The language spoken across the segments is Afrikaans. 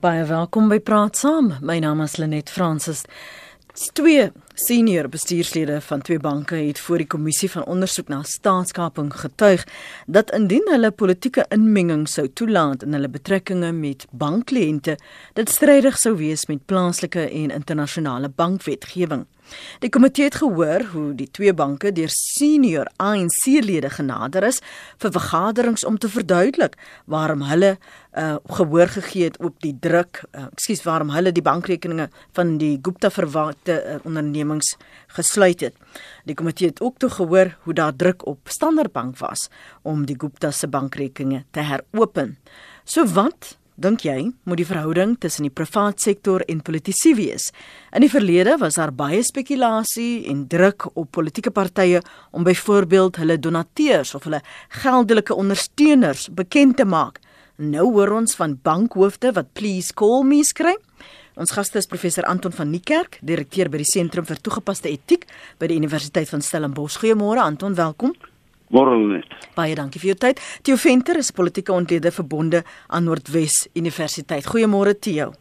Baie welkom by Praat Saam. My naam is Lenet Fransis. Twee senior bestuurslede van twee banke het voor die kommissie van ondersoek na staatskaping getuig dat indien hulle politieke inmenging sou toelaat in hulle betrekkinge met bankkliënte, dit strydig sou wees met plaaslike en internasionale bankwetgewing. Die komitee het gehoor hoe die twee banke deur senior ANC-lede genader is vir vergaderings om te verduidelik waarom hulle uh, gehoor gegee het op die druk, uh, ekskuus, waarom hulle die bankrekeninge van die Gupta verwagte uh, ondernemings gesluit het. Die komitee het ook toe gehoor hoe daar druk op Standard Bank was om die Gupta se bankrekeninge te heropen. So wat dink jy moet die verhouding tussen die privaat sektor en politici wees? In die verlede was daar baie spekulasie en druk op politieke partye om byvoorbeeld hulle donateurs of hulle geldelike ondersteuners bekend te maak. Nou hoor ons van bankhoofde wat please call me skry. Ons gaste is professor Anton van Niekerk, direkteur by die Sentrum vir Toegepaste Etiek by die Universiteit van Stellenbosch. Goeiemôre Anton, welkom. Môre net. Baie dankie vir jou tyd. Theo Venter is politieke ontleder verbonde aan Noordwes Universiteit. Goeiemôre Theo.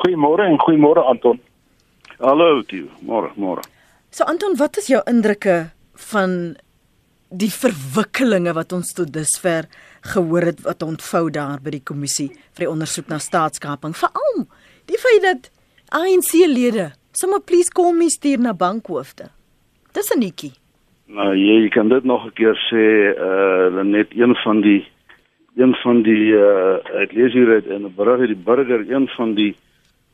Goeiemôre en goeiemôre Anton. Hallo Theo. Môre, môre. So Anton, wat is jou indrukke van die verwikkelinge wat ons tot dusver gehoor het wat ontvou daar by die kommissie vir die ondersoek na staatskaping? Veral die feit dat ANC-lede sommer please kom hier na bankhoofde. Dis 'n netjie. Nou jy, jy kan dit nog 'n keer sê uh net een van die een van die uh ek lees hier uit in 'n berig die burger een van die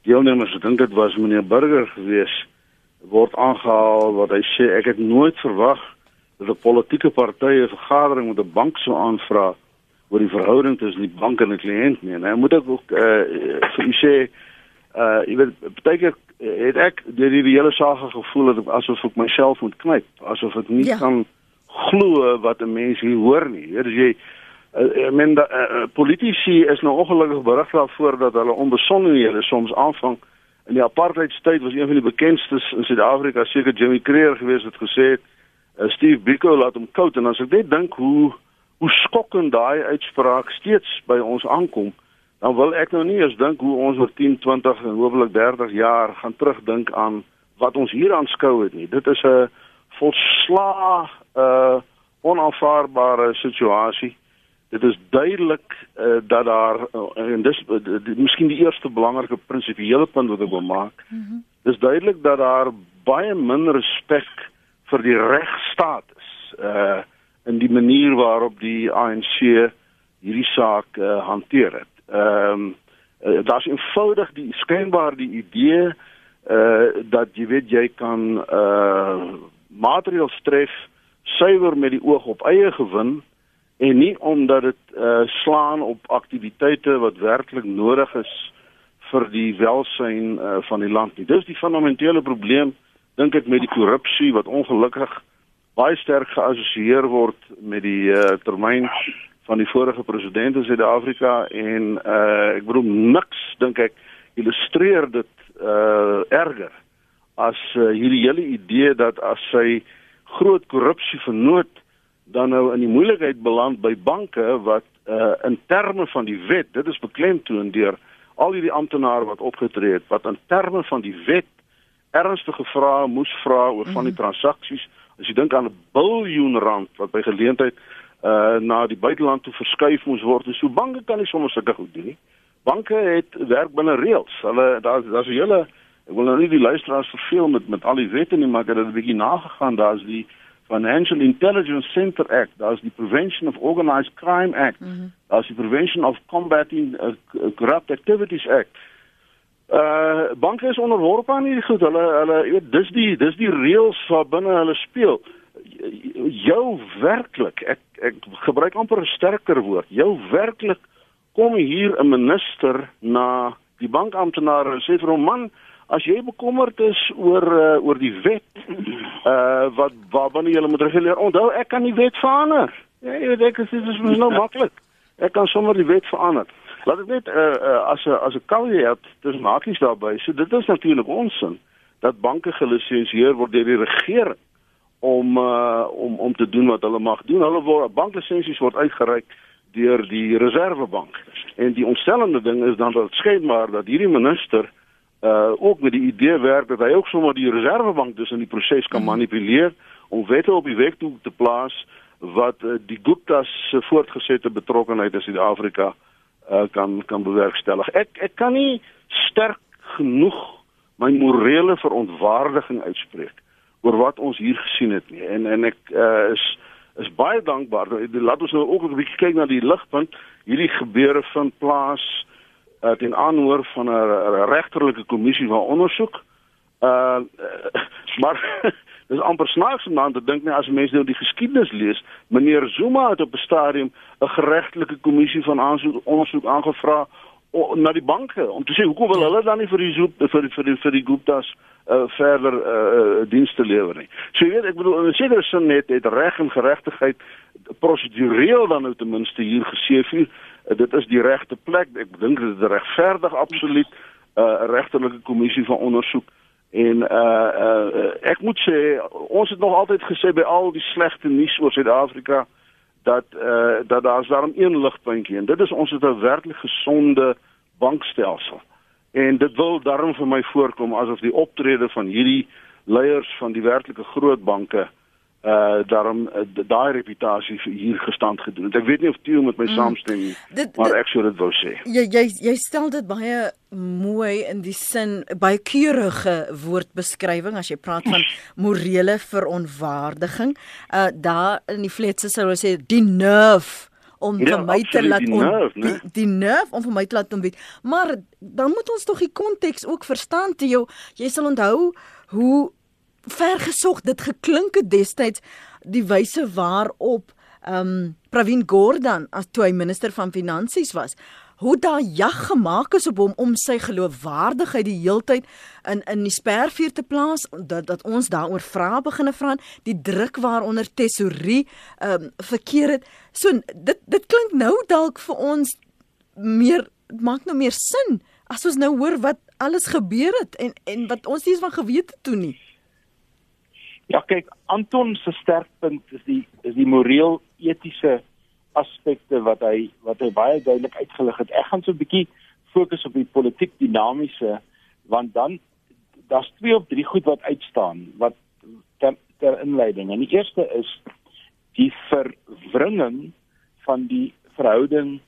deelnemers ek dink dit was meneer burger gewees word aangehaal wat hy sê ek het nooit verwag dat 'n politieke party 'n vergadering met 'n bank sou aanvra oor die verhouding tussen die bank en die kliënt nie. Nou moet ek ook uh vir u sê uh jy weet baie keer het ek deur die hele saak gevoel dat asof ek myself moet knyp, asof ek nie ja. kan glo wat 'n mens hier hoor nie. Weet jy uh, men da, uh, politici is nou ongelukkig berig daarvoor dat hulle onbesonnenhede soms aanvang. In die apartheidstyd was een van die bekendstes in Suid-Afrika seker Jimmy Creer geweest het gesê uh, Steve Biko laat hom koud en as ek net dink hoe hoe skokkend daai uitspraak steeds by ons aankom dan wil ek nou nie eens dink hoe ons oor 10, 20 en hopelik 30 jaar gaan terugdink aan wat ons hier aanskou het nie. Dit is 'n volslaag uh onaanvaarbare situasie. Dit is duidelik uh, dat daar uh, en dis uh, miskien die eerste belangrike prinsipiële punt wat ek wil maak. Mm -hmm. Dis duidelik dat daar baie min respek vir die regstaat is uh in die manier waarop die ANC hierdie saak uh, hanteer het ehm um, uh, daar's eenvoudig die skynbaar die idee uh dat jy weet jy kan uh materiaal stref suiwer met die oog op eie gewin en nie omdat dit uh slaan op aktiwiteite wat werklik nodig is vir die welsyn uh, van die land nie. Dis die fundamentele probleem dink ek met die korrupsie wat ongelukkig baie sterk geassosieer word met die uh, termyn van die vorige president in Suid-Afrika en uh ek bedoel niks dink ek illustreer dit uh erger as uh, hierdie hele idee dat as sy groot korrupsie vernoot dan nou in die moeilikheid beland by banke wat uh in terme van die wet dit is beklemtoon deur al hierdie amptenare wat opgetree het wat in terme van die wet ernstige vrae moes vra oor van die mhm. transaksies as jy dink aan 'n biljoen rand wat by geleentheid uh na die buiteland toe verskuif moes word. So banke kan nie sommer sulke goed doen nie. Banke het werk binne reëls. Hulle daar's daar's 'n hele ek wil nou nie die luisteraars verveel met met al die wette nie, maar ek het dit 'n bietjie nagegaan. Daar's die Financial Intelligence Center Act, daar's die Prevention of Organized Crime Act, mm -hmm. daar's die Prevention of Combating uh, Corrupt Activities Act. Uh banke is onderworpe aan hierdie goed. Hulle hulle weet dis die dis die reëls wat binne hulle speel jou werklik ek ek gebruik amper 'n sterker woord. Jou werklik kom hier 'n minister na die bankamptenaar en sê vir hom man as jy bekommerd is oor uh, oor die wet uh wat waarbinne jy moet reguleer onthou ek kan die wet verander. Ja jy weet ek sê dit is nou maklik. Ek kan sommer die wet verander. Laat ek net uh, uh as 'n as 'n caveat dis makies daarbey so dit is natuurlik onsin dat banke gelisensieer word deur die regering om uh, om om te doen wat hulle mag doen. Hulle word banklisensies word uitgereik deur die Reservebank. En die ontstellende ding is dan dat skynbaar dat hierdie minister uh ook met die idee werk dat hy ook sommer die Reservebank dus in die proses kan mhm. manipuleer om wette op die weg toe te plaas wat uh, die Gupta's se voortgesette betrokkenheid in Suid-Afrika uh kan kan bewerkstellig. Ek ek kan nie sterk genoeg my morele verontwaardiging uitspreek oor wat ons hier gesien het nie. En en ek uh, is is baie dankbaar. Laat ons nou ook 'n bietjie kyk na die ligpunt. Hierdie gebeure vind plaas uh, ten aanhoor van 'n regterlike kommissie van ondersoek. Uh, uh maar dis amper snaaks om aan te dink net as mense nou die geskiedenis lees. Meneer Zuma het op 'n stadium 'n geregtelike kommissie van aansoek ondersoek aangevra na die banke om te sê hoekom wil hulle dan nie vir die zoop vir vir die, vir die Gupta's uh, verder uh, uh, dienste lewer nie. So jy weet ek bedoel in 'n sekere sin net het reg en geregtigheid prosedureel dan nou ten minste hier gesê uh, dit is die regte plek. Ek dink dit is regverdig absoluut 'n uh, regterlike kommissie van ondersoek en uh, uh, ek moet sê ons het nog altyd gesê by al die slegte nuus oor Suid-Afrika dat uh, dat daar's daarom een ligpuntjie en dit is ons het 'n werklik gesonde bankstelsel. En dit wil daarom vir my voorkom asof die optrede van hierdie leiers van die werklike groot banke eh uh daarom uh, daai reputasie hier gestand gedoen. Ek weet nie of Theo met my mm. saamstem nie, maar ek sou dit wou sê. Jy jy jy stel dit baie mooi in die sin baie keurige woordbeskrywing as jy praat van morele verontwaardiging. Uh daar in die fletse sou ons sê die nerve om ja, vir my te laat die nerve, die, die nerve om vir my te laat ontbied. Maar dan moet ons tog die konteks ook verstaan te jou. Jy sal onthou hoe vergesog dit geklink het destyds die wyse waarop ehm um, Pravin Gordhan as toe hy minister van finansies was hoe daar jag gemaak is op hom om sy geloofwaardigheid die heeltyd in in die spervuur te plaas dat dat ons daaroor vra beginne vra die druk waaronder tesorie ehm um, verkeer het. So dit dit klink nou dalk vir ons meer maak nou meer sin as ons nou hoor wat alles gebeur het en en wat ons nie eens van geweet het toe nie Ja, kyk, Anton se sterkpunt is die is die moreel etiese aspekte wat hy wat hy baie duidelik uitgelig het. Ek gaan so 'n bietjie fokus op die politiek dinamiese want dan daar's twee of drie goed wat uitstaan wat ter, ter inleiding. En die eerste is die verwringing van die verhouding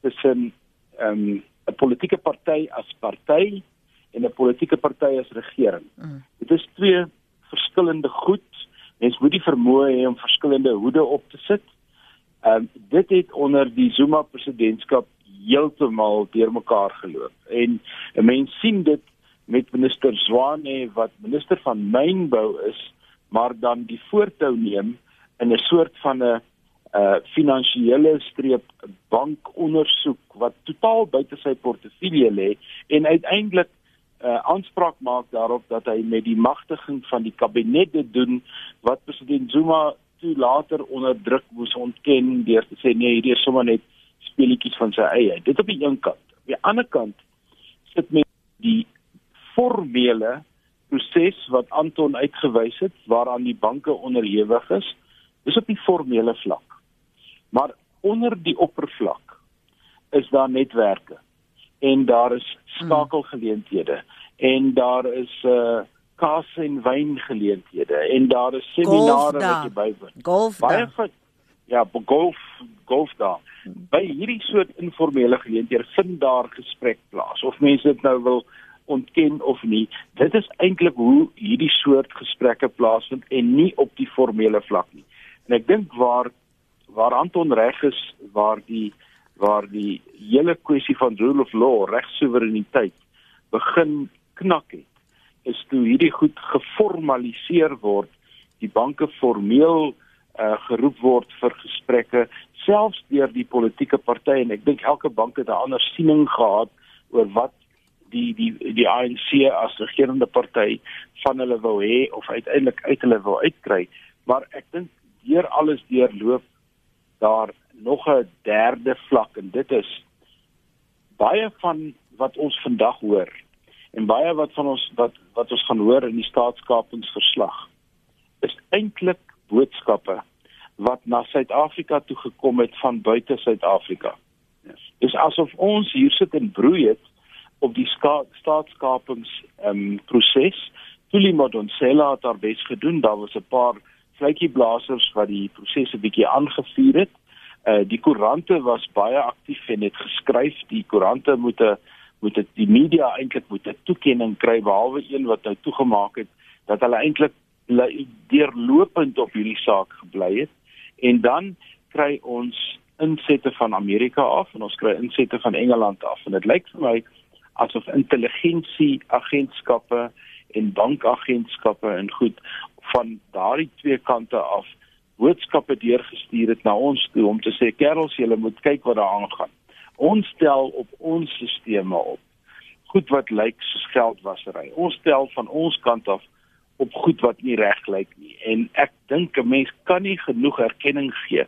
tussen ehm, 'n um, politieke party as party en 'n politieke party as regering. Mm. Dit is twee verskillende goed. Mens moet die vermoë hê om verskillende hoede op te sit. Ehm um, dit het onder die Zuma presidentskap heeltemal deurmekaar geloop. En 'n mens sien dit met minister Zwane wat minister van mynbou is, maar dan die voortou neem in 'n soort van 'n uh finansiële streep bankondersoek wat totaal buite sy portefeulje lê en uiteindelik uh, aanspraak maak daarop dat hy met die magtiging van die kabinet dit doen wat president Zuma toe later onder druk moes ontken deur te sê nee hierdie is sommer net speletjies van sy eie. Dit op die een kant. Op die ander kant sit met die formele proses wat Anton uitgewys het waaraan die banke onderhewig is. Dis op die formele vlak. Maar onder die oppervlak is daar netwerke en daar is skakelgeleenthede en daar is uh kaas en wyn geleenthede en daar is seminare wat jy bywoon. Golf baie van ja, golf golf daar. By hierdie soort informele geleenthede vind daar gesprek plaas of mense dit nou wil ontken of nie. Dit is eintlik hoe hierdie soort gesprekke plaasvind en nie op die formele vlak nie. En ek dink waar waar Anton reg is waar die waar die hele kwessie van rule of law, regsoevereiniteit begin knak het, is toe hierdie goed geformaliseer word, die banke formeel uh, geroep word vir gesprekke selfs deur die politieke partye en ek dink elke bank het 'n ander siening gehad oor wat die die die ANC as regerende party van hulle wou hê of uiteindelik uit hulle wou uitkry maar ek dink deur alles deurloop daar nog 'n derde vlak en dit is baie van wat ons vandag hoor en baie wat van ons wat wat ons gaan hoor in die staatskapingsverslag is eintlik boodskappe wat na Suid-Afrika toe gekom het van buite Suid-Afrika. Yes. Dis asof ons hier sit en broei het op die staatskapings ehm um, proses. Tuli Madonsela het daar bes gedoen. Daar was 'n paar vletjieblassers wat die proses 'n bietjie aangevuur het. Uh die koerante was baie aktief en het geskryf die koerante moet 'n moet dit die media eintlik moet 'n toekenning kry behalwe een wat nou toegemaak het dat hulle eintlik deurlopend op hierdie saak gebly het. En dan kry ons insette van Amerika af en ons kry insette van Engeland af. En dit lyk vir my asof intelligensie agentskappe en bankagentskappe en goed van daardie twee kante af boodskappe deurgestuur het na ons toe om te sê kerels julle moet kyk wat daar aangaan. Ons stel op ons stelsels op goed wat lyk soos geldwasery. Ons stel van ons kant af op goed wat nie reg lyk nie. En ek dink 'n mens kan nie genoeg erkenning gee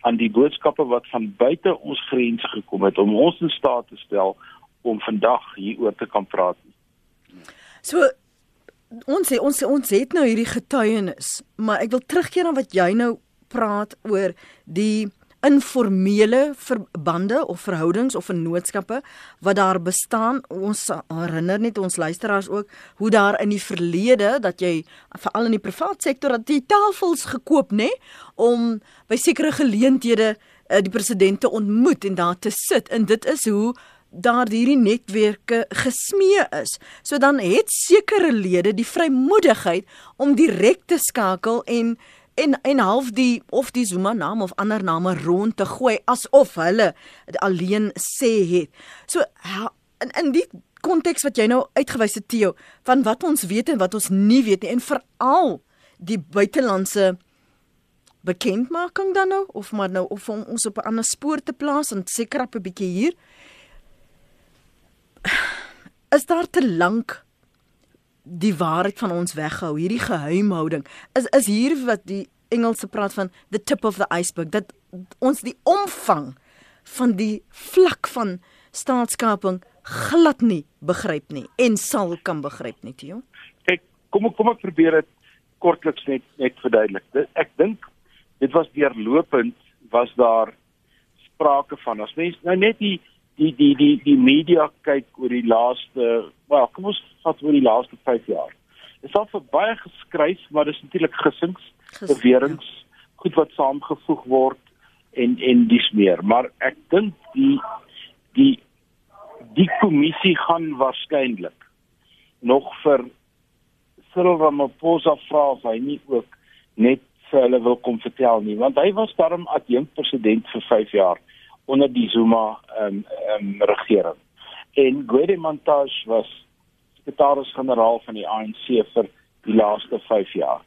aan die boodskappe wat van buite ons grense gekom het om ons in staat te stel om vandag hieroor te kan praat. So ons sê ons ons het nou hierdie getuienis, maar ek wil terugkeer na wat jy nou praat oor die informele verbande of verhoudings of vennootskappe wat daar bestaan. Ons herinner net ons luisteraars ook hoe daar in die verlede dat jy veral in die privaat sektor dat jy tafels gekoop nê om by sekere geleenthede uh, die president te ontmoet en daar te sit en dit is hoe daar hierdie netwerke gesmee is. So dan het sekere lede die vrymoedigheid om direk te skakel en en en half die of die Zuma naam of ander name rond te gooi asof hulle alleen sê het. So in in die konteks wat jy nou uitgewys het Theo van wat ons weet en wat ons nie weet nie en veral die buitelandse bekendmaking dan nou of maar nou of om ons op 'n ander spoor te plaas en seker op 'n bietjie hier is daar te lank die waarheid van ons weghou, hierdie geheimhouding. Is is hier wat die Engelse praat van the tip of the iceberg dat ons die omvang van die vlak van staatskaping glad nie begryp nie en sal kan begryp nie, Tio. Kyk, kom ek kom ek probeer dit kortliks net net verduidelik. Ek dink dit was deurlopend was daar sprake van as mens nou net die die die die die media kyk oor die laaste, wel, kom ons vat oor die laaste 5 jaar. Dit is al vir baie geskryf, maar dis natuurlik gissings, beweringe, ja. goed wat saamgevoeg word en en dis meer, maar ek dink die die die kommissie gaan waarskynlik nog vir Cyril Ramaphosa vra of hy nie ook net vir hulle wil kom vertel nie, want hy was daarom adjunkt president vir 5 jaar onder die Zuma ehm um, um, regering. En Gwede Montage was sekretaris-generaal van die ANC vir die laaste 5 jaar.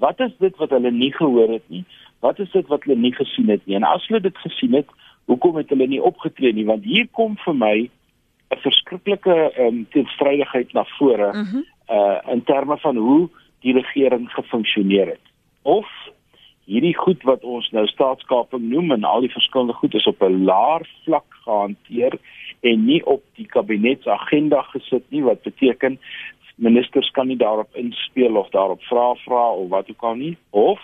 Wat is dit wat hulle nie gehoor het nie? Wat is dit wat hulle nie gesien het nie? En as hulle dit gesien het, hoekom het hulle nie opgetree nie? Want hier kom vir my 'n verskriklike ehm um, teenstrydigheid na vore uh -huh. uh in terme van hoe die regering gefunksioneer het. Of hierdie goed wat ons nou staatskaping noem en al die verskillende goed is op 'n laer vlak gehanteer en nie op die kabinetsagenda gesit nie wat beteken ministers kan nie daarop inspel of daarop vra vra of wat ook al nie. Of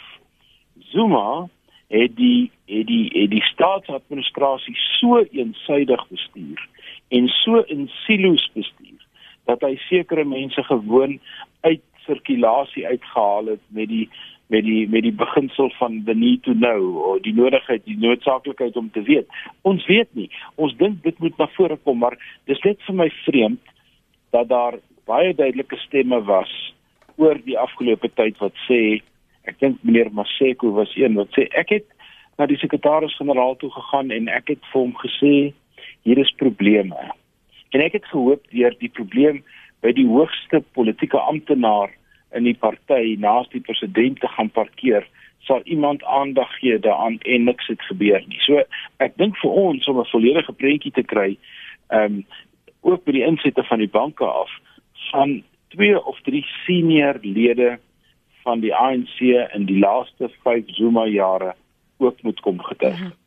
Zuma het die het die het die staatsadministrasie so eensydig bestuur en so in silo's bestuur dat hy sekere mense gewoon uit sirkulasie uitgehaal het met die met die met die beginsel van the need to know of die nodigheid die noodsaaklikheid om te weet. Ons weet nie. Ons dink dit moet na vore kom, maar dis net vir my vreemd dat daar baie duidelike stemme was oor die afgelope tyd wat sê ek dink meneer Maseko was een wat sê ek het na die sekretaris-generaal toe gegaan en ek het vir hom gesê hier is probleme. En ek het gehoop deur die probleem by die hoogste politieke amptenaar in die party naas die president te gaan parkeer sal iemand aandag gee daaraan en niks het gebeur nie. So ek dink vir ons om 'n volledige prentjie te kry, ehm um, ook by die insette van die banke af van twee of drie senior lede van die ANC in die laaste 5 Zuma jare ook moet kom getuig. Mhm.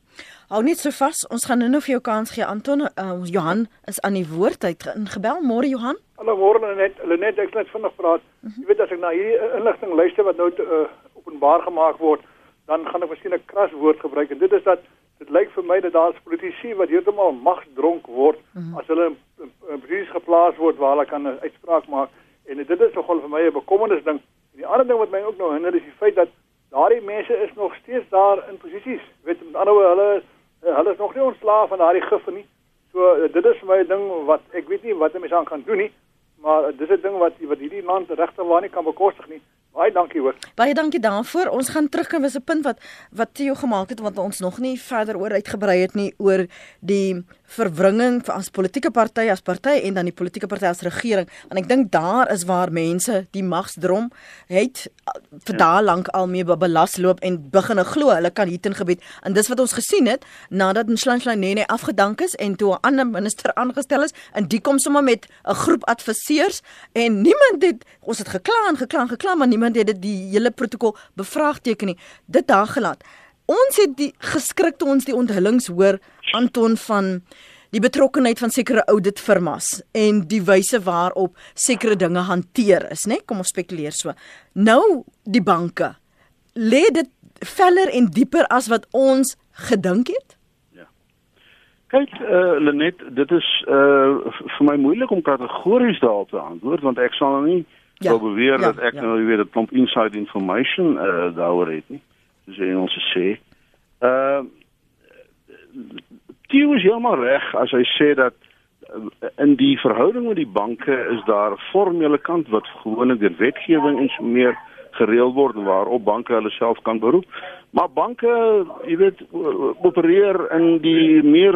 Hou net so vas, ons gaan nou-nou vir jou kans gee Anton. Uh, Johan is aan die woord uit ingebel. Môre Johan. Hallo môre net. Hulle net ek net vinnig praat. Uh -huh. Jy weet as ek na hierdie inligting luister wat nou te, uh, openbaar gemaak word, dan gaan ek miskien 'n kras woord gebruik en dit is dat dit lyk vir my dat daar's politici wat heeltemal magsdronk word mm -hmm. as hulle in, in, in posisies geplaas word waar hulle kan 'n uitspraak maak en dit is nogal vir my 'n bekommernis ding. En die ander ding wat my ook nou hinder is die feit dat daardie mense is nog steeds daar in posisies. Weet met ander woorde hulle hulle is nog nie ontslaaf van daardie gif nie. So dit is vir my 'n ding wat ek weet nie wat mense aan kan doen nie, maar dis 'n ding wat wat hierdie land regtig waar nie kan bekostig nie. Baie dankie hoor. Baie dankie daarvoor. Ons gaan terugkom is 'n punt wat wat Theo gemaak het wat ons nog nie verder oor uitgebrei het nie oor die verwringing as politieke party as party en dan die politieke party as regering. En ek dink daar is waar mense die magsdrom het vir ja. daal lank al mee belas loop en begine glo hulle kan hier in gebied. En dis wat ons gesien het nadat Nshlanhlanene afgedank is en toe 'n ander minister aangestel is en die kom sommer met 'n groep adviseurs en niemand het ons het gekla en gekla en gekla maar niemand het dit die hele protokol bevraagteken nie. Dit daar gelaat. Ons het die geskrik toe ons die onthullings hoor Anton van die betrokkenheid van sekere audit firmas en die wyse waarop sekere dinge hanteer is, né? Kom ons spekuleer so. Nou die banke lê dit veller en dieper as wat ons gedink het? Ja. Kyk, eh uh, Lenet, dit is eh uh, vir my moeilik om kategories daarop te antwoord want ek sal nou nie ja. sou beweer ja, dat ek ja. nou weet 'n klomp inside information eh uh, daaroor het nie. Dis in ons sê. Ehm uh, Theo is heeltemal reg as hy sê dat uh, in die verhouding met die banke is daar 'n formele kant wat gewoonlik deur wetgewing en so meer gereël word waarop banke hulle self kan beroep. Maar banke, jy weet, opereer in die meer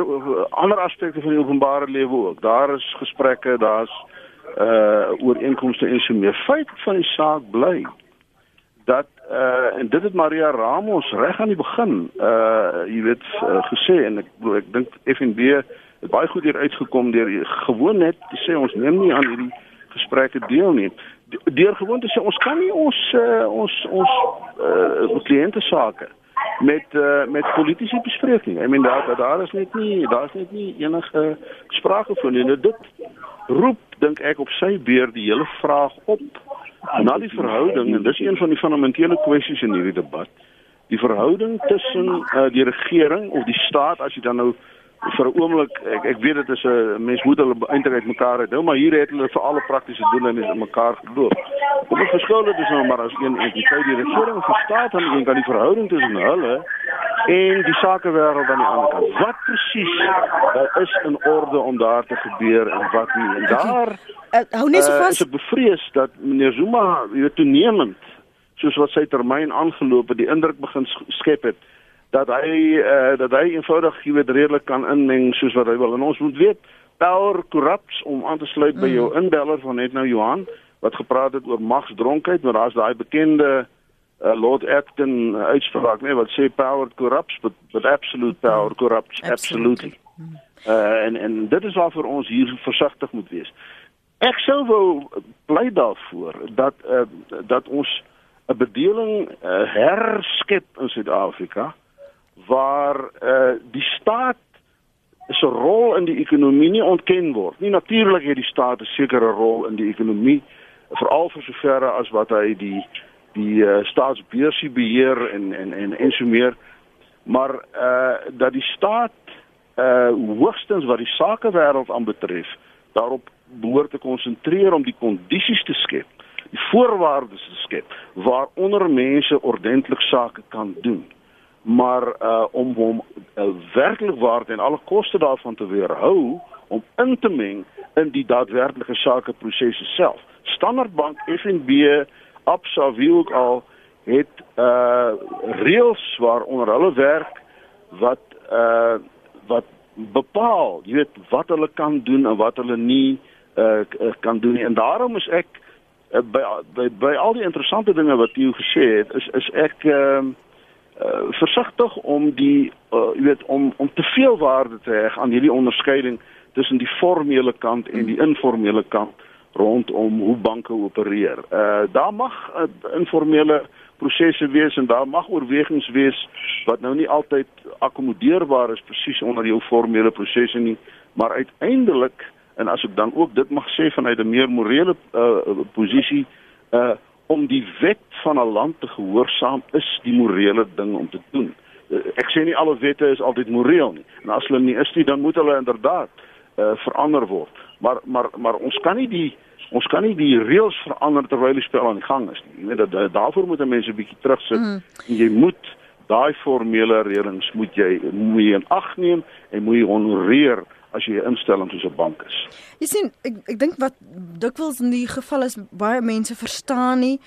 ander aspekte van die openbare lewe ook. Daar is gesprekke, daar's uh ooreenkomste en so meer. Feit van die saak bly dat uh en dit het Maria Ramos reg aan die begin uh jy weet uh, gesê en ek ek dink FNB het baie goed hier uitgekom deur gewoon net te sê ons neem nie aan hierdie gesprekke deel nie deur gewoon te sê ons kan nie ons uh, ons ons uh kliënte sake met uh, met politici bespreek nie. I mean daar daar is net nie daar is net nie enige sprake van nie. Nou, dit roep dink ek op sy beurt die hele vraag op na die verhouding en dis een van die fundamentele kwessies in hierdie debat. Die verhouding tussen uh, die regering of die staat as jy dan nou vir 'n oomblik ek ek weet dit is 'n mens moet hulle eintlik uit mekaar uit nou maar hier het hulle vir alle praktiese doele in mekaar geloop. Kom ons verskil dit is nou maar as een entiteit die regering staat en dan kan die verhouding tussen hulle en die sakewêreld aan die ander kant. Wat presies uh, is in orde om daar te gebeur en wat nie. En daar uh, hou net so vas. Uh, is bevrees dat meneer Zuma toenemend soos wat sy termyn aangeloop het, die indruk begin skep het dat hy uh, dat hy eenvoudig jy weet redelik kan inmeng soos wat hy wil. En ons moet weet power corrupts om aan te sluit by mm. jou inbeller van net nou Johan wat gepraat het oor magsdronkheid, maar daar's daai bekende uh, Lord Acton uitspraak nee wat sê power corrupts but, but absolute power corrupts absolutely. absolutely. Uh, en en dit is waarvoor ons hier versigtig moet wees. Ek sou wou bly daarvoor dat uh, dat ons 'n bedeling uh, herskep in Suid-Afrika waar uh, die staat se rol in die ekonomie nie ontken word. Nie natuurlik het die staat 'n sekere rol in die ekonomie veral vir soverre as wat hy die die uh, staatsbeursie beheer en en en en so meer maar uh dat die staat uh hoogstens wat die sakewêreld aanbetref daarop behoort te konsentreer om die kondisies te skep die voorwaardes te skep waaronder mense ordentlik sake kan doen maar uh om hom uh, werklik waar en alle koste daarvan te weerhou om in te meng in die daadwerklike sakeprosesse self. Standard Bank, FNB, Absa wie ook al het uh reëls waaronder hulle werk wat uh wat bepaal, jy weet wat hulle kan doen en wat hulle nie uh kan doen nie. En daarom is ek uh, by, by by al die interessante dinge wat jy gesê het, is is ek ehm uh, uh, versigtig om die uh, jy weet om om te veel waarde te hê aan hierdie onderskeiding tussen die formele kant en die informele kant rondom hoe banke opereer. Uh daar mag uh, informele prosesse wees en daar mag oorwegings wees wat nou nie altyd akkommodeerbaar is presies onder jou formele prosesse nie, maar uiteindelik en as ek dan ook dit mag sê vanuit 'n meer morele uh posisie uh om die wet van 'n land te gehoorsaam is die morele ding om te doen. Uh, ek sê nie alle wette is altyd moreel nie. En as hulle nie is nie, dan moet hulle inderdaad uh, verander word. Maar maar maar ons kan nie die ons kan nie die reëls verander terwyl die spel aan die gang is nie. Jy weet dat daarvoor moet mense 'n bietjie terugsit mm. jy moet daai formele reëlings moet jy moet jy in ag neem en moet jy honoreer as jy 'n instelling soos 'n bank is. Jy sien ek ek dink wat dikwels in die geval is baie mense verstaan nie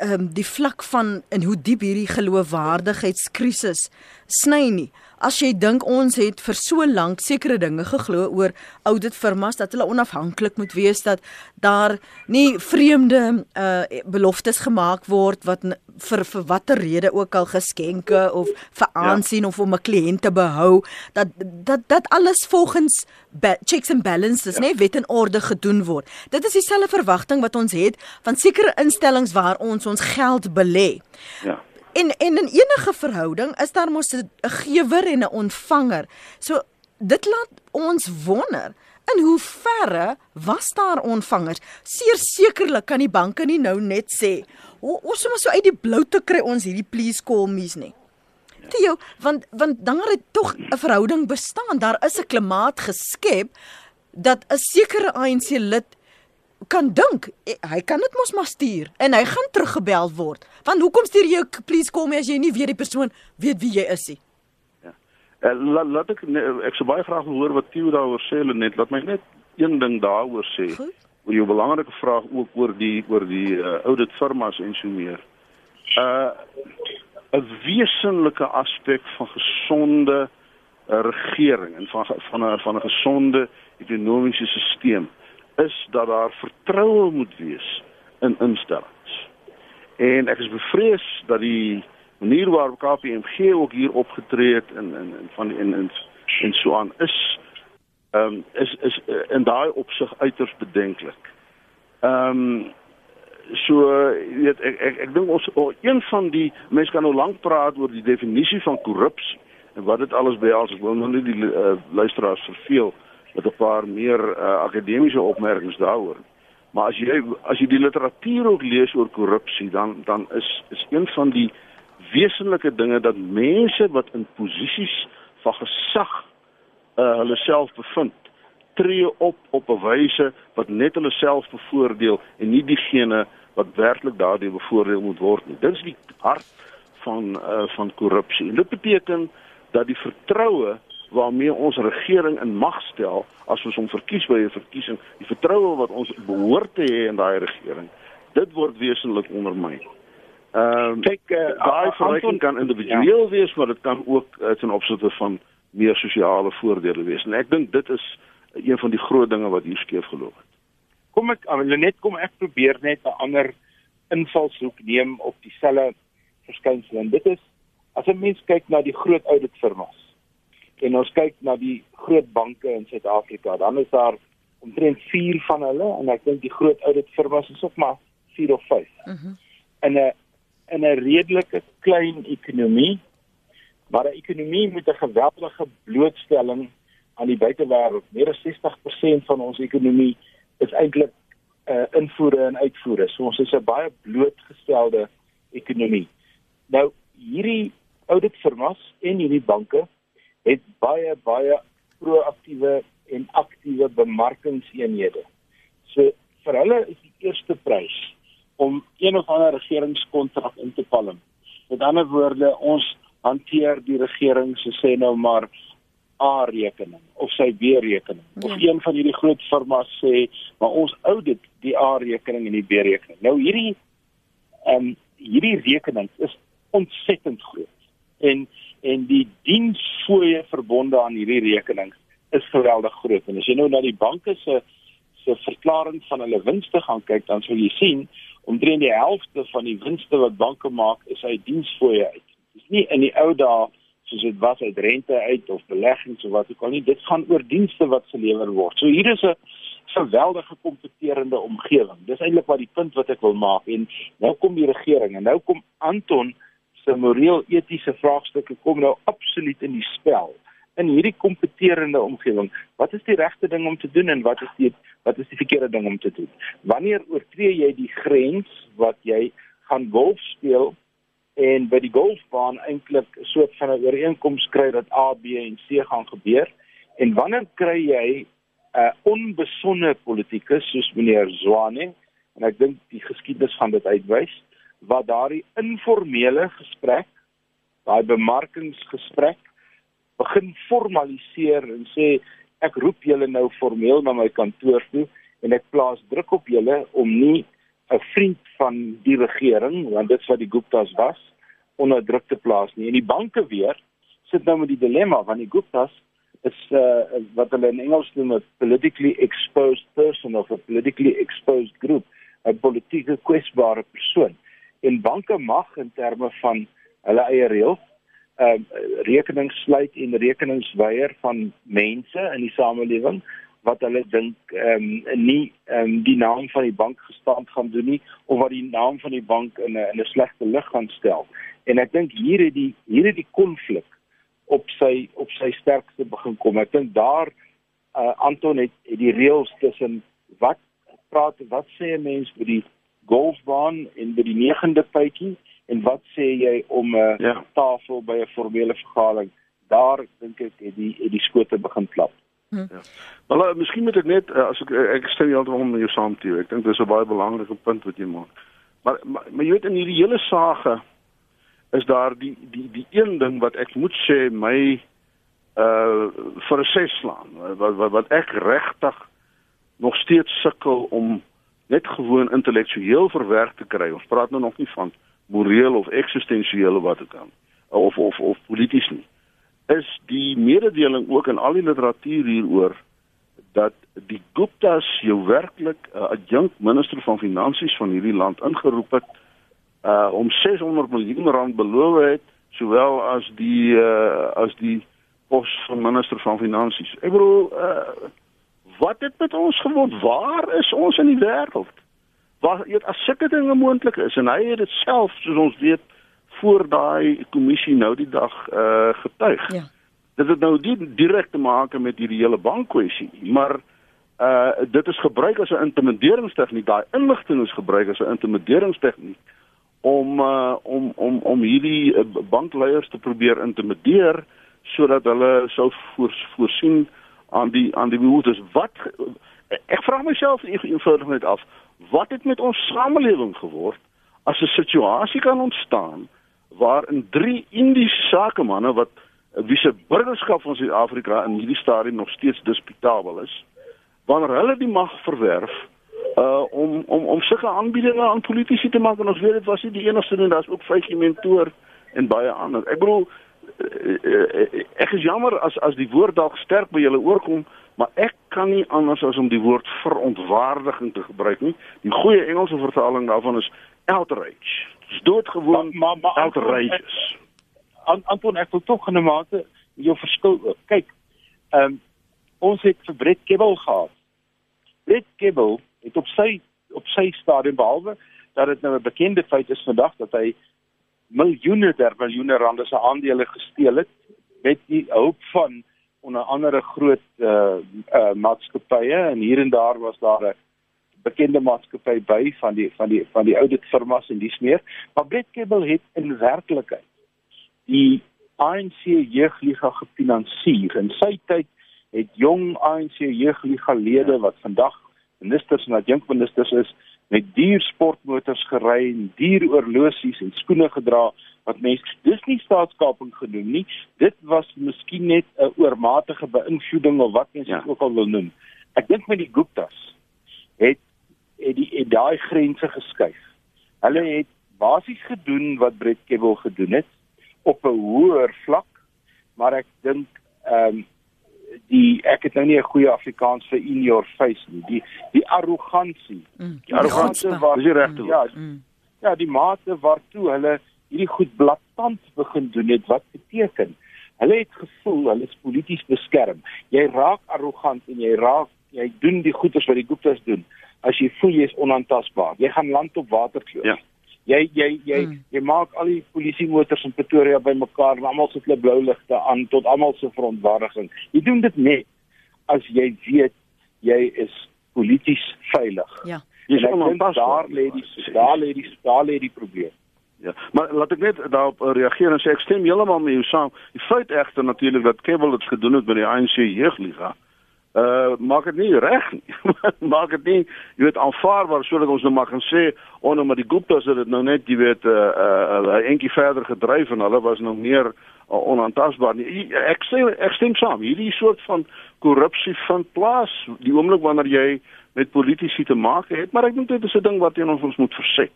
ehm um, die vlak van en hoe diep hierdie geloofwaardigheidskrisis sny nie as jy dink ons het vir so lank sekere dinge geglo oor audit firmas dat hulle onafhanklik moet wees dat daar nie vreemde uh, beloftes gemaak word wat vir vir watter rede ook al geskenke of vir aansien ja. of om 'n kliënt te behou dat dat dat alles volgens checks and balances ja. nê wet en orde gedoen word dit is dieselfde verwagting wat ons het van sekere instellings waar ons ons geld belê ja En en in enige verhouding is daar mos 'n gewer en 'n ontvanger. So dit laat ons wonder in hoe verre was daar ontvangers? Seer sekerlik kan die banke nie nou net sê, "Ons moet so uit die blou te kry ons hierdie please call me's nie." Theo, want want dan het tog 'n verhouding bestaan. Daar is 'n klimaat geskep dat 'n sekere ANC lid kan dink eh, hy kan dit mos maar stuur en hy gaan teruggebel word. Want hoekom stuur jy please kom as jy nie weet die persoon weet wie jy is nie? Ja. Uh, laat laat ek ek sou baie graag hoor wat Theo daaroor sê net. Laat my net een ding daaroor sê. Goed. oor jou belangrike vraag ook oor die oor die uh, audit firmas en so meer. Uh 'n wesenlike aspek van gesonde regering en van van 'n van 'n gesonde ekonomiese stelsel is dat daar vertroue moet wees in instellings. En ek is bevrees dat die manier waarop KPMG ook hier opgetree het in in in van in in en so aan is ehm um, is is in daai opsig uiters bedenklik. Ehm um, so weet ek ek ek dink ons oh, een van die mense kan nou lank praat oor die definisie van korrupsie en wat dit alles behels. Ek wil nou nie die uh, luisteraars verveel nie met 'n paar meer uh, akademiese opmerkings daaroor. Maar as jy as jy die literatuur ook lees oor korrupsie, dan dan is is een van die wesenlike dinge dat mense wat in posisies van gesag uh, hulle self bevind, tree op op 'n wyse wat net hulle self bevoordeel en nie diegene wat werklik daardie bevoordeel moet word nie. Dit is die hart van uh, van korrupsie. En dit beteken dat die vertroue waarmee ons regering in mag stel as ons hom verkies by 'n verkiesing, die vertroue wat ons behoort te hê in daai regering, dit word wesentlik ondermyn. Ehm um, kyk uh, daai verhouding kan individueel ja. wees, maar dit kan ook uh, ten opsigte van meer sosiale voordele wees. En ek dink dit is een van die groot dinge wat hier skeef geloop het. Kom ek net kom ek probeer net 'n ander invalshoek neem op dieselfde verskynsel en dit is as 'n mens kyk na die groot audit firmas en ons kyk na die groot banke in Suid-Afrika, dan is daar omtrent 4 van hulle en ek dink die groot audit firmas is ook maar 4 of 5. Mhm. Mm in 'n in 'n redelike klein ekonomie waar 'n ekonomie met 'n geweldige blootstelling aan die buitewêreld, meer as 60% van ons ekonomie is eintlik uh invoere en uitvoere. So ons is 'n baie blootgestelde ekonomie. Nou hierdie audit firmas en hierdie banke het baie baie proaktiewe en aktiewe bemarkingseenhede. So vir hulle is die eerste prys om een of ander regeringskontrak in te palm. Met ander woorde, ons hanteer die regering se sê nou maar A rekening of sy B rekening. Ja. Of een van hierdie groot firmas sê, maar ons audit die A rekening en die B rekening. Nou hierdie ehm um, hierdie rekening is ontsettend groot. En en die diensfooie verbonde aan hierdie rekening is geweldig groot. En as jy nou na die banke se se verklaring van hulle winste gaan kyk, dan sal jy sien omtrent die helfte van die winste wat banke maak is uit diensfooie uit. Dit is nie in die ou dae soos dit was uit rente uit of beleggings of wat ook al nie. Dit gaan oor dienste wat gelewer word. So hier is 'n geweldige kompeterende omgewing. Dis eintlik wat die punt wat ek wil maak en nou kom die regering en nou kom Anton se moreel etiese vraagstukke kom nou absoluut in die spel in hierdie kompeterende omgewing. Wat is die regte ding om te doen en wat is die wat is die verkeerde ding om te doen? Wanneer oortree jy die grens wat jy gaan golf speel en by die golfbaan eintlik 'n soort van 'n ooreenkoms kry dat A, B en C gaan gebeur. En wanneer kry jy 'n uh, onbesonde politikus soos meneer Zwane en ek dink die geskiedenis gaan dit uitwys wat daardie informele gesprek, daai bemarkingsgesprek begin formaliseer en sê ek roep julle nou formeel na my kantoor toe en ek plaas druk op julle om nie 'n vriend van die regering want dit wat die Guptas was onder druk te plaas nie. En die banke weer sit nou met die dilemma want die Guptas is uh, wat hulle in Engels noem 'n politically exposed person of a politically exposed group, 'n politieke kwesbare persoon. En banke mag in terme van hulle eie reëls uh, rekenings sluit en rekenings weier van mense in die samelewing wat hulle dink ehm um, nie ehm um, die naam van die bank gestand gaan doen nie of wat die naam van die bank in 'n in 'n slegte lig gaan stel. En ek dink hier het die hier het die konflik op sy op sy sterkste begin kom. Ek dink daar uh, Anton het, het die reëls tussen wat praat wat sê 'n mens by die golfbaan en by die negende puitjie en wat sê jy om 'n uh, ja. tafel by 'n formele vergadering? Daar dink ek het die het die skote begin klap. Hm. Ja. Maar uh, miskien moet ek net uh, as ek ek stem heeltemal met jou saam toe. Ek dink dis 'n baie belangrike punt wat jy maak. Maar, maar maar jy weet in hierdie hele sage is daar die die die een ding wat ek moet sê my uh vir 'n ses slaan wat wat, wat ek regtig nog steeds sukkel om net gewoon intellektueel verwerk te kry. Ons praat nou nog nie van moreel of eksistensieel wat dit kan of of of polities nie is die mededeling ook in al die literatuur hieroor dat die Guptas jou werklik 'n uh, adjunkt minister van finansies van hierdie land ingeroep het uh om 600 miljoen rand beloof het sowel as die uh as die pos van minister van finansies. Ek bedoel uh wat het met ons geword? Waar is ons in die wêreld? Waar jy as sulke dinge moontlik is en hy het dit self soos ons weet voor daai kommissie nou die dag uh getuig. Ja. Dit het nou nie direk te maak met hierdie hele bankkwessie maar uh dit is gebruik as 'n intimideringstegniek. Daai inligting is gebruik as 'n intimideringstegniek om uh om om om hierdie bankleiers te probeer intimideer sodat hulle sou voor, voorsien aan die aan die behoeftes wat ek vra myself eenvoudig net af wat het met ons samelewing geword as 'n situasie kan ontstaan waarin drie Indiese sakemanne wat wie se burgerskap van Suid-Afrika in hierdie stadium nog steeds disputabel is, wanneer hulle die mag verwerf uh om om om sulke aanbiedinge aan politici te maak en ons weet dit was nie die enigste nie, daar's ook vyf mentor en baie ander. Ek bedoel ek is jammer as as die woord dalk sterk by julle oorkom, maar ek kan nie anders as om die woord verontwaardiging te gebruik nie. Die goeie Engelse vertaling daarvan is outrage. Dis doodgewoon maar, maar, maar outrageous. Anton, ek wil tog in 'n mate jou verskil. Kyk, ehm um, ons het vir Brett Kebbel gehad. Brett Kebbel het op sy op sy stadium behalwe dat dit nou 'n bekende feit is vandag dat hy miljoene der miljoene rande se aandele gesteel het met die hulp van onder andere groot uh, uh maatskappye en hier en daar was daar 'n bekende maatskappy by van die van die van die audit firmas en dis meer. Maar Brett Kebbel het in werklikheid die ANC jeugliga gefinansier. In sy tyd het jong ANC jeugliga lede wat vandag ministers en adjunkministers is met duur sportmotors gery en duur oorlosies en skoene gedra wat mense dis nie staatskaping genoem nie. Dit was miskien net 'n oormatige beïnvloeding of wat mense ja. ook al wil noem. Ek dink met die Guptas het het die het daai grense geskuif. Hulle het basies gedoen wat Brett Kebbel gedoen het op 'n hoër vlak, maar ek dink ehm um, die ek het nou nie 'n goeie Afrikaans vir in your face nie. Die die arrogansie. Mm, die arrogansie wat is reg toe. Ja. Mm. Ja, die mate waartoe hulle hierdie goed blaatant begin doen het wat beteken. Hulle het gevoel hulle is polities beskerm. Jy raak arrogant en jy raak jy doen die goeders wat die Guptas doen as jy voel jy is onaantastbaar. Jy gaan land op water klop. Ja. Jy jy jy hmm. jy maak al die polisie motors in Pretoria bymekaar en almal sit hulle blou ligte aan tot almal se verontwaardiging. Jy doen dit net as jy weet jy is polities veilig. Ja. Ek dink onaantastbaar. daar lê die daar lê die daar lê die probleem. Ja, maar laat ek net daarop uh, reageer en sê ek stem heeltemal met jou saam. Die feit egter natuurlik dat Kebble dit gedoen het by die ANC jeugliga. Uh maak dit nie reg nie. maak dit nie, jy weet aanvaarbaar sodat ons nou maar kan sê onder maar die Guptas het dit nou net jy weet uh uh 'n entjie verder gedryf en hulle was nog meer uh, onaantastbaar nie. Ek sê ek stem saam. Hierdie soort van korrupsie vind plaas die oomblik wanneer jy met politici te maak het, maar ek dink dit is 'n ding wat teen ons moet verset.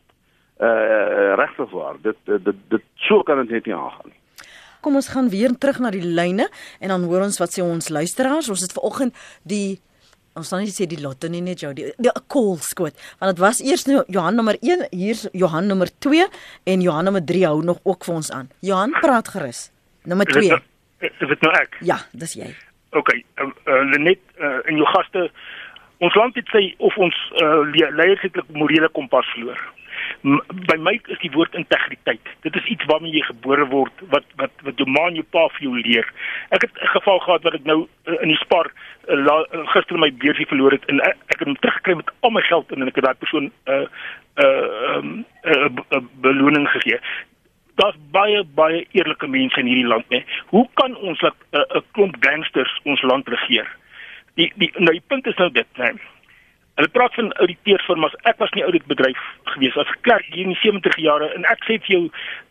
Uh, uh regtig waar. Dit dit dit, dit so kan dit net nie aangaan nie. Kom ons gaan weer terug na die lyne en dan hoor ons wat sê ons luisteraars. Ons het vanoggend die ons sal nie sê die lotte nie net jou die, die call skoot want dit was eers nou Johan nommer 1 hier's Johan nommer 2 en Johan nommer 3 hou nog ook vir ons aan. Johan praat gerus. Nommer 2. Is dit nou ek? Ja, dis jy. OK, uh, uh, Lenet uh, en jou gaste ons land het sy of ons uh, leierskap morele kompas verloor. By my is die woord integriteit. Dit is iets waarmee jy gebore word wat wat wat jou ma en jou pa vir jou leer. Ek het 'n geval gehad wat ek nou uh, in die spar uh, uh, gister my beursie verloor het en ek, ek het hom teruggekry met al my geld en ek het daai persoon 'n uh, 'n uh, um, uh, uh, beloning gegee daar's baie baie eerlike mense in hierdie land, né? Hoe kan ons 'n uh, klomp gangsters ons land regeer? Die die nou die punt is nou dit, né? Hulle praat van ouditeursfirmas. Ek was nie ouditbedryf gewees as klerk hier in die 70 jare en ek sê vir jou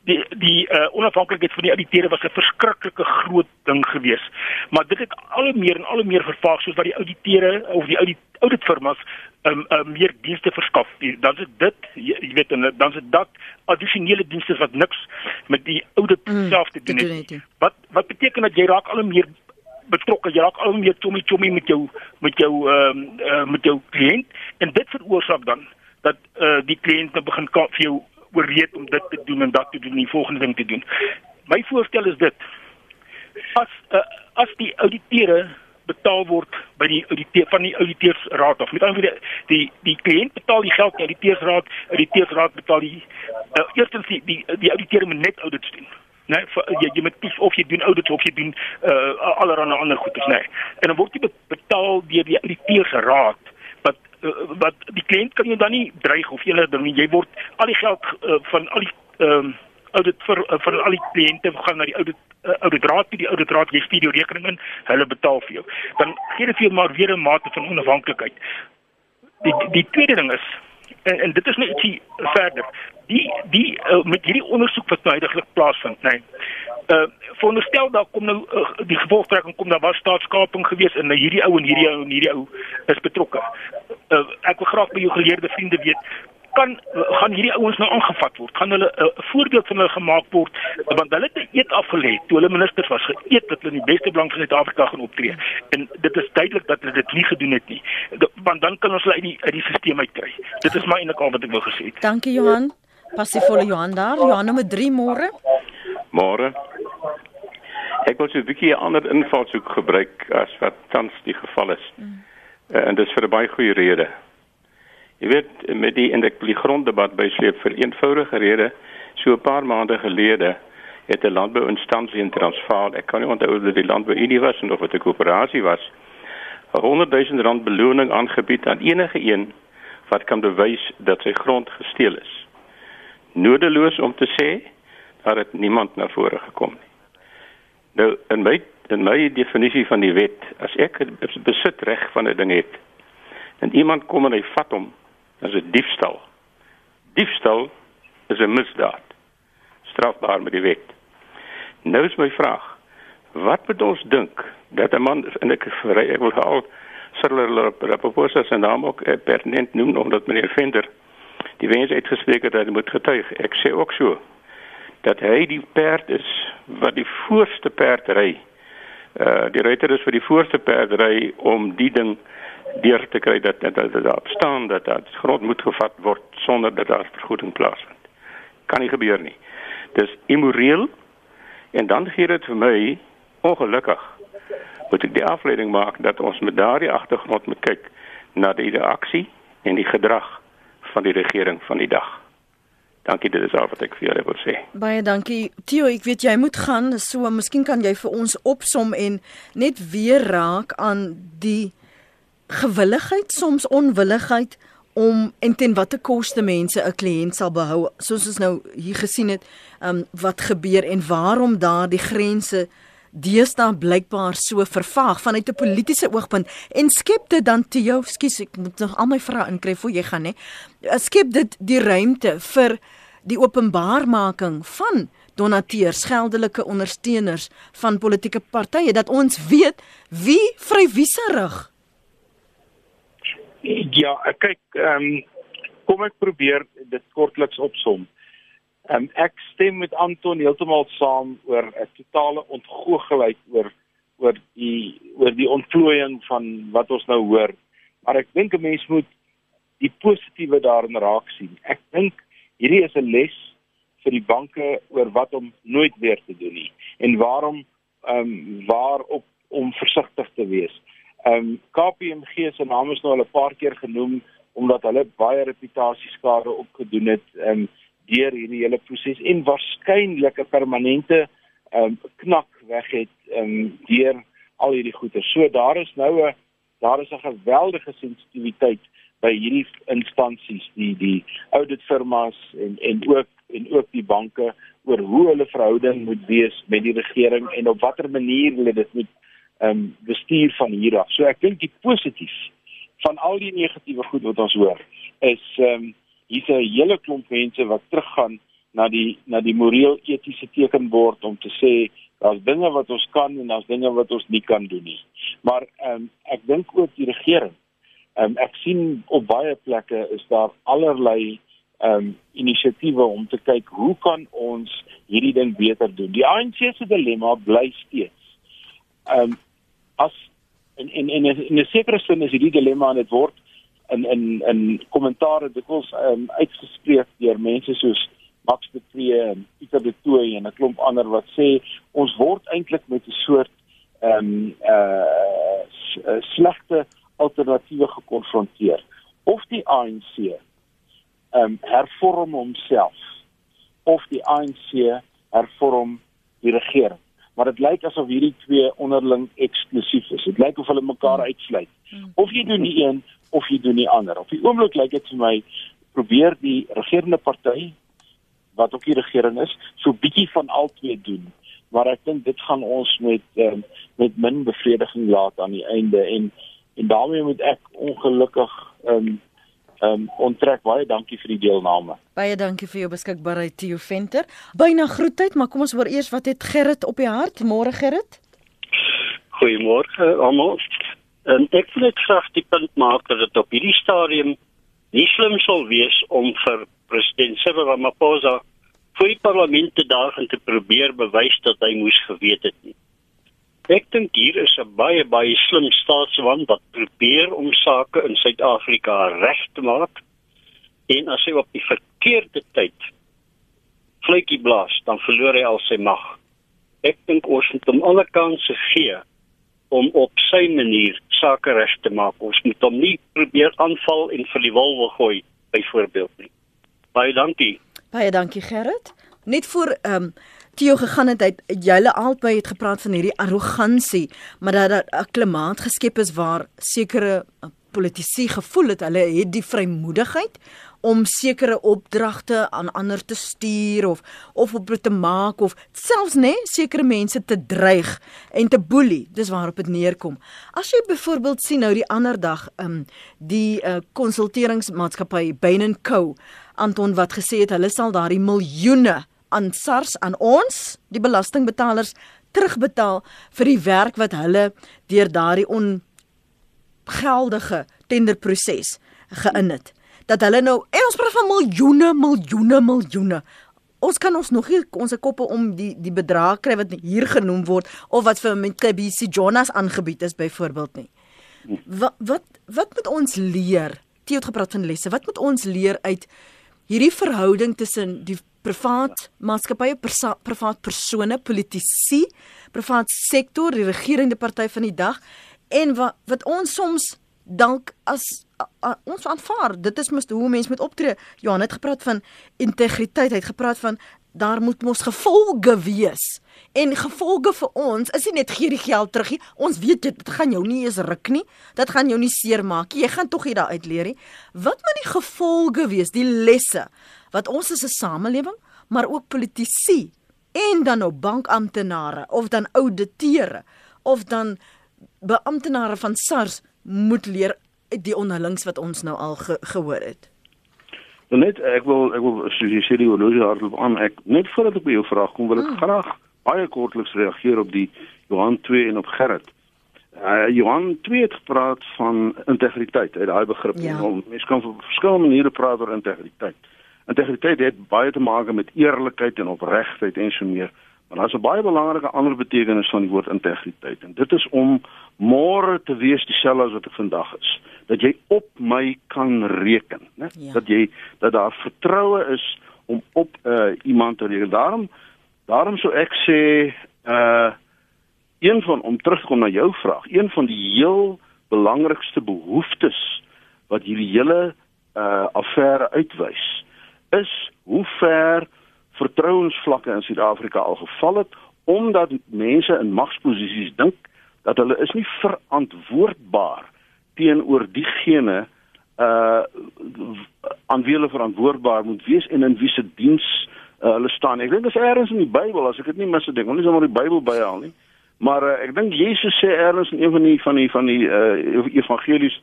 die die uh, onafhanklikheid van die auditeure was 'n verskriklike groot ding gewees. Maar dit het al hoe meer en al hoe meer vervaag soos wat die auditeure of die audit auditfirmas um, um meer dienste verskaf. Dan is dit jy, jy weet en dan is dit addisionele dienste wat niks met die audit Mm, self te doen het. Wat wat beteken dat jy raak al hoe meer betrokke, jy raak al meer chommy chommy met jou met jou ehm uh, met jou kliënt en dit veroorsaak dan dat uh, die kliënt nou begin ka- vir jou oorreed om dit te doen en dat te doen en die volgende ding te doen. My voorstel is dit as uh, as die auditeure betaal word by die auditeur van die auditeursraad of met ander woorde die die kliënt betaal die geld die auditeursraad, auditeursraad betaal die uh, eerstens die die, die auditeure moet net audits doen. Nee, vir, jy jy moet kies of jy doen audits of jy doen uh allerlei ander goedes, nee. En dan word jy be- betaal deur die auditeursraad wat uh, wat die kliënt kan jou dan nie dreig of enige ding nie. Jy word al die geld uh, van al die ehm um, audit vir uh, van al die kliënte gaan na die audit uh, auditraad, die auditraad jy stuur jou rekening in, hulle betaal vir jou. Dan gee dit vir jou maar weer 'n mate van onafhanklikheid. Die, die tweede ding is en, en dit is net ietsie verder. Die die uh, met hierdie ondersoek wat nou heidaglik plaasvind, nê. Nee, uh veronderstel daar kom nou uh, die gevolgtrekking kom daar was staatskaping gewees en nou hierdie ou en hierdie ou en hierdie ou is betrokke. Uh, ek wil graag by jou geleerde vriende weet kan gaan hierdie ouens nou aangevat word? Gaan hulle 'n uh, voorbeeld van hulle gemaak word want hulle het 'n eet afgelê toe hulle ministers was geëet dat hulle in die beste belang van Suid-Afrika gaan optree. En dit is duidelik dat hulle dit nie gedoen het nie. Want dan kan ons hulle uit die uit die stelsel uitkry. Dit is maar eintlik al wat ek wou gesê het. Dankie Johan. Passievolle Johan daar. Johan nommer 3 môre. Môre. Ek wil so 'n bietjie 'n ander invalshoek gebruik as wat tans die geval is. Mm. Uh, en dit is vir 'n baie goeie rede. Jy weet met die in die gronddebat bysleep vir eenvoudige rede so 'n paar maande gelede het 'n landbouinstansie in Transvaal, ek kan nie onthou of dit die landbouunie was of dit 'n koöperasie was, 'n 100 000 rand beloning aangebied aan enige een wat kan bewys dat sy grond gesteel is. Nodeloos om te sê daar het niemand na vore gekom nie. Nou in my in my definisie van die wet, as ek 'n besitreg van 'n ding het en iemand kom en hy vat hom, is dit diefstal. Diefstal is 'n misdaad. Strafbaar met die wet. Nou is my vraag, wat moet ons dink dat 'n man en ek ek wil al Cyril Ramaphosa se naam ook eh, pertinent noem omdat meneer Venter die wens het dat hy moet getuig. Ek sê ook so dat hy die perd is wat die voorste perd ry. Uh die ruiter is vir die voorste perd ry om die ding deur te kry dat dat, dat, daar staan dat dat grond moet gevat word sonder dat daar vergoeding plaasvind. Kan nie gebeur nie. Dis immoreel en dan gee dit vir my ongelukkig moet ek die afleiding maak dat ons met daardie agtergrond moet kyk na die reaksie en die gedrag van die regering van die dag. Dankie, dit is al wat ek vir julle wil sê. Baie dankie. Theo, ek weet jy moet gaan, so miskien kan jy vir ons opsom en net weer raak aan die gewilligheid, soms onwilligheid om en ten watter koste mense 'n kliënt sal behou. Soos ons nou hier gesien het um, wat gebeur en waarom daardie grense deesdae blykbaar so vervaag vanuit 'n politieke oogpunt. En skep dit dan te jou skus ek moet nog al my vrae inkry voor jy gaan hè. Skep dit die ruimte vir die openbaarmaking van donateurs geldelike ondersteuners van politieke partye dat ons weet wie vrywieserig Ja, kyk, ehm um, kom ek probeer dit kortliks opsom. Ehm um, ek stem met Anton heeltemal saam oor 'n totale ontgoochelheid oor oor die oor die ontplooiing van wat ons nou hoor. Maar ek dink 'n mens moet die positiewe daarin raak sien. Ek dink hierdie is 'n les vir die banke oor wat om nooit weer te doen nie en waarom ehm um, waarop om versigtig te wees. Ehm um, KPMG se naam is nou al 'n paar keer genoem omdat hulle baie reputasieskade opgedoen het ehm um, deur hierdie hele proses en waarskynlik 'n permanente ehm um, knak weg het ehm um, deur al hierdie goeder. So daar is nou 'n daar is 'n geweldige sensitiwiteit by hierdie instansies, die die auditfirmas en en ook en ook die banke oor hoe hulle verhouding moet wees met die regering en op watter manier hulle dit moet ehm um, bestuur van hier af. So ek dink die positief van al die negatiewe goed wat ons hoor is ehm um, hier's 'n hele klomp mense wat teruggaan na die na die moreel etiese tekenbord om te sê daar's dinge wat ons kan en daar's dinge wat ons nie kan doen nie. Maar ehm um, ek dink ook die regering ehm um, ek sien op baie plekke is daar allerlei ehm um, inisiatiewe om te kyk hoe kan ons hierdie ding beter doen. Die ANC se dilemma bly steeds ehm um, as in in in 'n sekere sin is hierdie dilemma en dit word in in in kommentare dikwels um, uitgespreek deur mense soos Max de Pre en Pieter de Tooy en 'n klomp ander wat sê ons word eintlik met 'n soort ehm um, uh slegte alternatiewe gekonfronteer. Of die ANC ehm um, hervorm homself of die ANC hervorm die regering maar dit lyk asof hierdie twee onderling eksklusief is. Dit lyk of hulle mekaar hmm. uitsluit. Hmm. Of jy doen die een of jy doen die ander. Op die oomblik lyk dit vir my probeer die regerende party wat ook die regering is, so bietjie van al twee doen. Maar ek dink dit gaan ons met um, met min bevrediging laat aan die einde en en daarmee moet ek ongelukkig um, Ehm um, onttrek baie dankie vir die deelname. Baie dankie vir jou beskikbaarheid Theo Venter. Byna groetheid, maar kom ons hoor eers wat het Gerrit op die hart? Môre Gerrit. Goeiemôre almal. En ek wil net graag die punt maak dat dit op hierdie stadium nie slim sou wees om vir president Cyril Ramaphosa vir die parlement te daag en te probeer bewys dat hy moes geweet het nie. Ek dink hier is 'n baie baie slim staatsman wat probeer om sake in Suid-Afrika reg te maak. En as hy op die verkeerde tyd vletjie blaas, dan verloor hy al sy mag. Ek dink ons moet hom alle kansse gee om op sy manier sake reg te maak. Ons moet hom nie probeer aanval en vir die wolwe gooi byvoorbeeld nie. Baie dankie. Baie dankie Gerrit. Net vir ehm um, Theo gegaan het hy julle albei het gepraat van hierdie arrogansie, maar dat daar 'n klimaat geskep is waar sekere uh, politici gevoel het hulle het die vrymoedigheid om sekere opdragte aan ander te stuur of of op te maak of selfs nê sekere mense te dreig en te boelie. Dis waarop dit neerkom. As jy byvoorbeeld sien nou die ander dag um die uh, konsulteringsmaatskappy Bain & Co. Anton wat gesê het hulle sal daardie miljoene aan SARS aan ons, die belastingbetalers terugbetaal vir die werk wat hulle deur daardie ongeldige tenderproses geïn het. Dat hulle nou, en ons praat van miljoene, miljoene, miljoene. Ons kan ons nog nie ons koppe om die die bedrag kry wat hier genoem word of wat vir KBC Jonas aangebied is byvoorbeeld nie. Wat wat wat moet ons leer? Tie het gepraat van lesse. Wat moet ons leer uit hierdie verhouding tussen die privaat maatskappye, privaat persone, politici, privaat sektor, die regerende party van die dag en wat wat ons soms dalk as a, a, ons aanvaar. Dit is mos hoe mense moet optree. Johan het gepraat van integriteit, hy het gepraat van daar moet mos gevolge wees. En gevolge vir ons is nie net gee die geld terug nie. Ons weet dit, dit gaan jou nie eens ruk nie. Dit gaan jou nie seermaak nie. Jy gaan tog hier daar uit leer nie. Wat moet die gevolge wees, die lesse wat ons as 'n samelewing, maar ook politici en dan nou bankamptenare of dan ouditeure of dan beamptenare van SARS moet leer uit die onderlings wat ons nou al ge gehoor het. Nou net ek wil ek wil soos jy sê die horlosie hardloop aan ek net voordat ek by jou vraag kom wil ek hmm. graag baie kortliks reageer op die Johan 2 en op Gerrit. Uh, Johan 2 het gepraat van integriteit, uit daai begrip. Ja. Mense kan op verskillende maniere praat oor integriteit. Integriteit het baie te maak met eerlikheid en opregtheid en so meer. Maar daar's 'n baie belangrike ander betekenis van die woord integriteit en dit is om môre te wees dieselfde as wat ek vandag is. Dat jy op my kan reken, né? Ja. Dat jy dat daar vertroue is om op uh, iemand te reken. Daarom daarom sou ek sê uh een van om terug te kom na jou vraag, een van die heel belangrikste behoeftes wat hierdie hele uh affære uitwys is hoe ver vertrouensvlakke in Suid-Afrika al geval het omdat mense in magsposisies dink dat hulle is nie verantwoordbaar teenoor diegene uh aan wie hulle verantwoordbaar moet wees en in wie se diens uh, hulle staan. Ek dink dit is ergens in die Bybel as ek dit nie mis het ding. Ons is maar die Bybel byhaal nie. Maar uh, ek dink Jesus sê ergens in een van die van die van die uh evangelies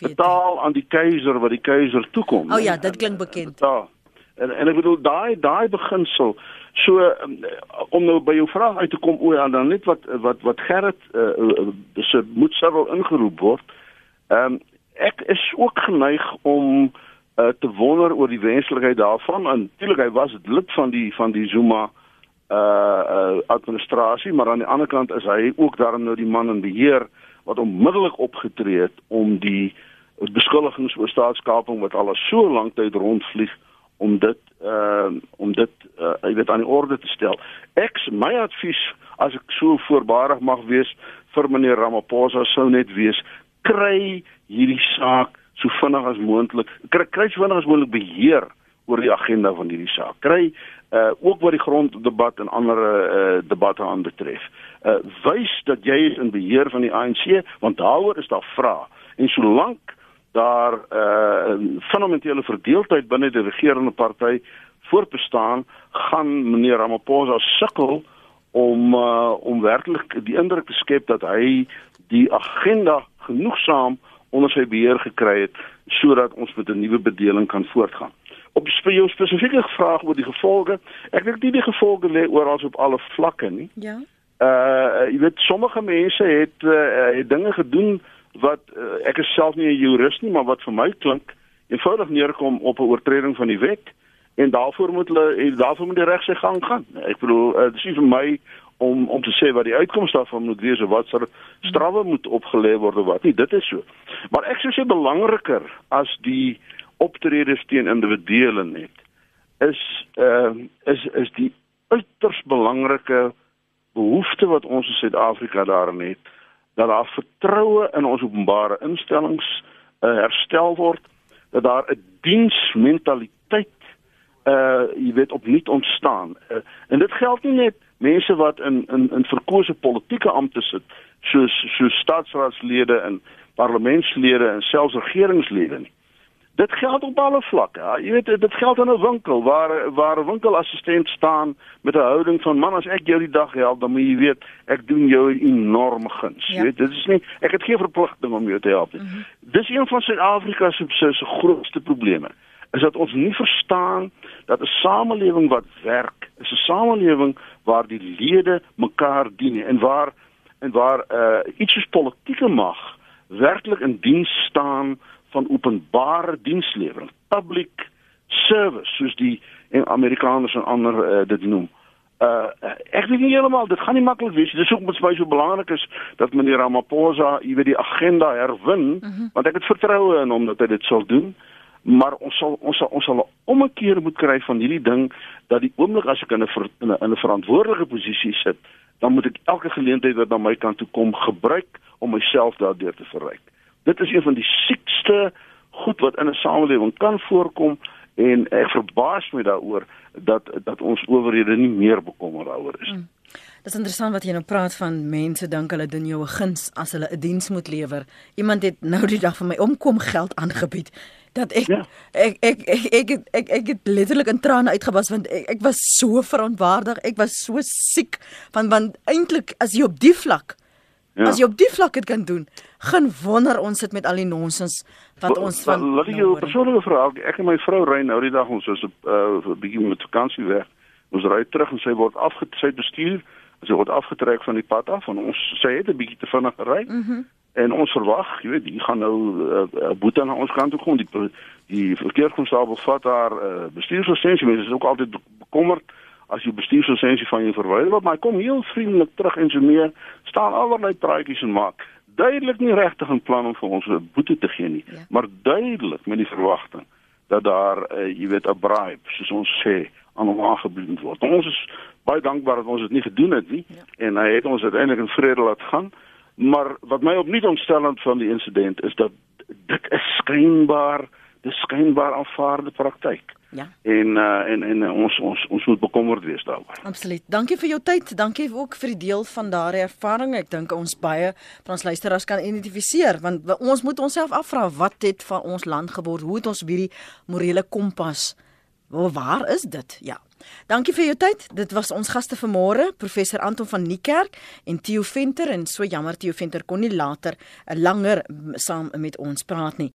betaal aan die keiser wat die keiser toekom. O oh, ja, dit klink bekend. Betaal. En en ek bedoel daai daai beginsel so um, om nou by jou vraag uit te kom oor ja, dan net wat wat wat Gerrit uh, uh, dis moet several ingeroep word. Ehm um, ek is ook geneig om uh, te wonder oor die wenslikheid daarvan. En natuurlik hy was lid van die van die Zuma uh, uh administrasie, maar aan die ander kant is hy ook daarom nou die man in beheer wat onmiddellik opgetree het om die beskuldigings oor staatskaping wat al so lank tyd rondvlieg om dit uh om dit uh jy weet aan die orde te stel. Ek my advies as ek so voorbarig mag wees vir meneer Ramaphosa sou net wees kry hierdie saak so vinnig as moontlik kry kry so vinnig as moontlik beheer oor die agenda van hierdie saak. Kry uh ook wat die gronddebat en ander uh debatte aanbetref. Uh wys dat jy is in beheer van die ANC want daaroor is daar vrae. En solank daar 'n uh, fundamentele verdeeldheid binne die regerende party voortbestaan, gaan meneer Ramaphosa sukkel om uh, om werklik die indruk te skep dat hy die agenda genoegsaam onder sy beheer gekry het sodat ons met 'n nuwe bedeling kan voortgaan. Op jou spesifieke vraag oor die gevolge, ek dink nie die gevolge lê oral op alle vlakke nie. Ja. Uh jy weet sommige mense het uh, het dinge gedoen wat uh, ek is self nie 'n jurist nie, maar wat vir my klink eenvoudig neerkom op 'n oortreding van die wet en daarvoor moet hulle daarvoor moet die reg sy gang gaan. Ek bedoel uh, dis nie vir my om om te sê wat die uitkoms daarvan moet wees of wat sal strawwe moet opgelê word of wat nie. Dit is so. Maar ek sou sê belangriker as die optredes teen individue net is uh, is is die uiters belangrike behoefte wat ons in Suid-Afrika daarin het dat daar vertroue in ons openbare instellings uh, herstel word dat daar 'n diensmentaliteit uh jy weet opnuut ontstaan uh, en dit geld nie net mense wat in in in verkose politieke amptes sit soos so staatsraadslede en parlementslede en selfs regeringslede nie Dit geld op alle vlakke. Ja. Jy weet dit geld in 'n winkel waar waar 'n winkelassistent staan met 'n houding van man as ek jou die dag help, dan moet jy weet ek doen jou 'n enorme guns. Ja. Jy weet dit is nie ek het geen verpligting om jou te help nie. Mm -hmm. Dis een van Suid-Afrika se se grootste probleme. Is dat ons nie verstaan dat 'n samelewing wat werk, is 'n samelewing waar die lede mekaar dien en waar en waar uh iets soos politieke mag werklik in diens staan van openbare dienslewering, public service soos die Amerikaners en ander uh, dit noem. Uh ek weet nie heeltemal, dit gaan nie maklik wees. Dis ook mens baie so belangrik is dat meneer Ramaphosa, jy weet die agenda herwin, uh mhm. -huh. want ek het vertroue in hom dat hy dit sal doen. Maar ons sal ons sal ons sal 'n keer moet kry van hierdie ding dat die oomblik as ek in 'n in 'n verantwoordelike posisie sit, dan moet ek elke geleentheid wat na my kant toe kom gebruik om myself daardeur te verryk. Dit is een van die siekste goed wat in 'n samelewing kan voorkom En ek verbaas my daaroor dat dat ons owerhede nie meer bekommer daaroor is. Mm. Dis interessant wat jy nou praat van mense dink hulle doen jou 'n guns as hulle 'n diens moet lewer. Iemand het nou die dag van my omkom geld aangebied dat ek, ja. ek, ek, ek ek ek ek ek het letterlik in trane uitgebars want ek, ek was so verontwaardig. Ek was so siek van want eintlik as jy op die vlak Ja. As jy op die vlak dit kan doen, gaan wonder ons sit met al die nonsens wat L ons van Laat ek jou 'n persoonlike vraag. Ek en my vrou ry nou die dag ons was op 'n uh, bietjie met vakansie weg. Ons ry terug en sy word afgetrek bestuur. Sy word afgetrek van die pad af en ons sy het 'n bietjie te vinnig gery. Mm -hmm. En ons verwag, jy weet, hier gaan nou 'n uh, uh, boete na ons kant toe kom. Die die verkeerskonstabel vat haar uh, bestuurslisensie. Mense is ook altyd bekommerd as jy bestuurslisensie van jou verwyder word, maar hy kom heel vriendelik terug en so meer, staan allerlei praatjies en maak duidelik nie regtig 'n plan om vir ons 'n boete te gee nie, ja. maar duidelik met die verwagting dat daar uh, jy weet 'n bribe, soos ons sê, aan hom aangebied word. Ons is baie dankbaar dat ons dit nie gedoen het nie ja. en hy het ons uiteindelik in vrede laat gaan. Maar wat my opnuut ontstellend van die insident is dat dit is skynbaar, dis skynbaar aanvaarde praktyk. Ja. En uh, en en ons ons ons moet bekommerd wees daaroor. Absoluut. Dankie vir jou tyd. Dankie ook vir die deel van daardie ervaring. Ek dink ons baie van ons luisteraars kan identifiseer want ons moet onsself afvra wat het van ons land geword? Hoe het ons hierdie morele kompas? Waar is dit? Ja. Dankie vir jou tyd. Dit was ons gaste vanmôre, professor Anton van Niekerk en Theo Venter en so jammer Theo Venter kon nie later 'n langer saam met ons praat nie.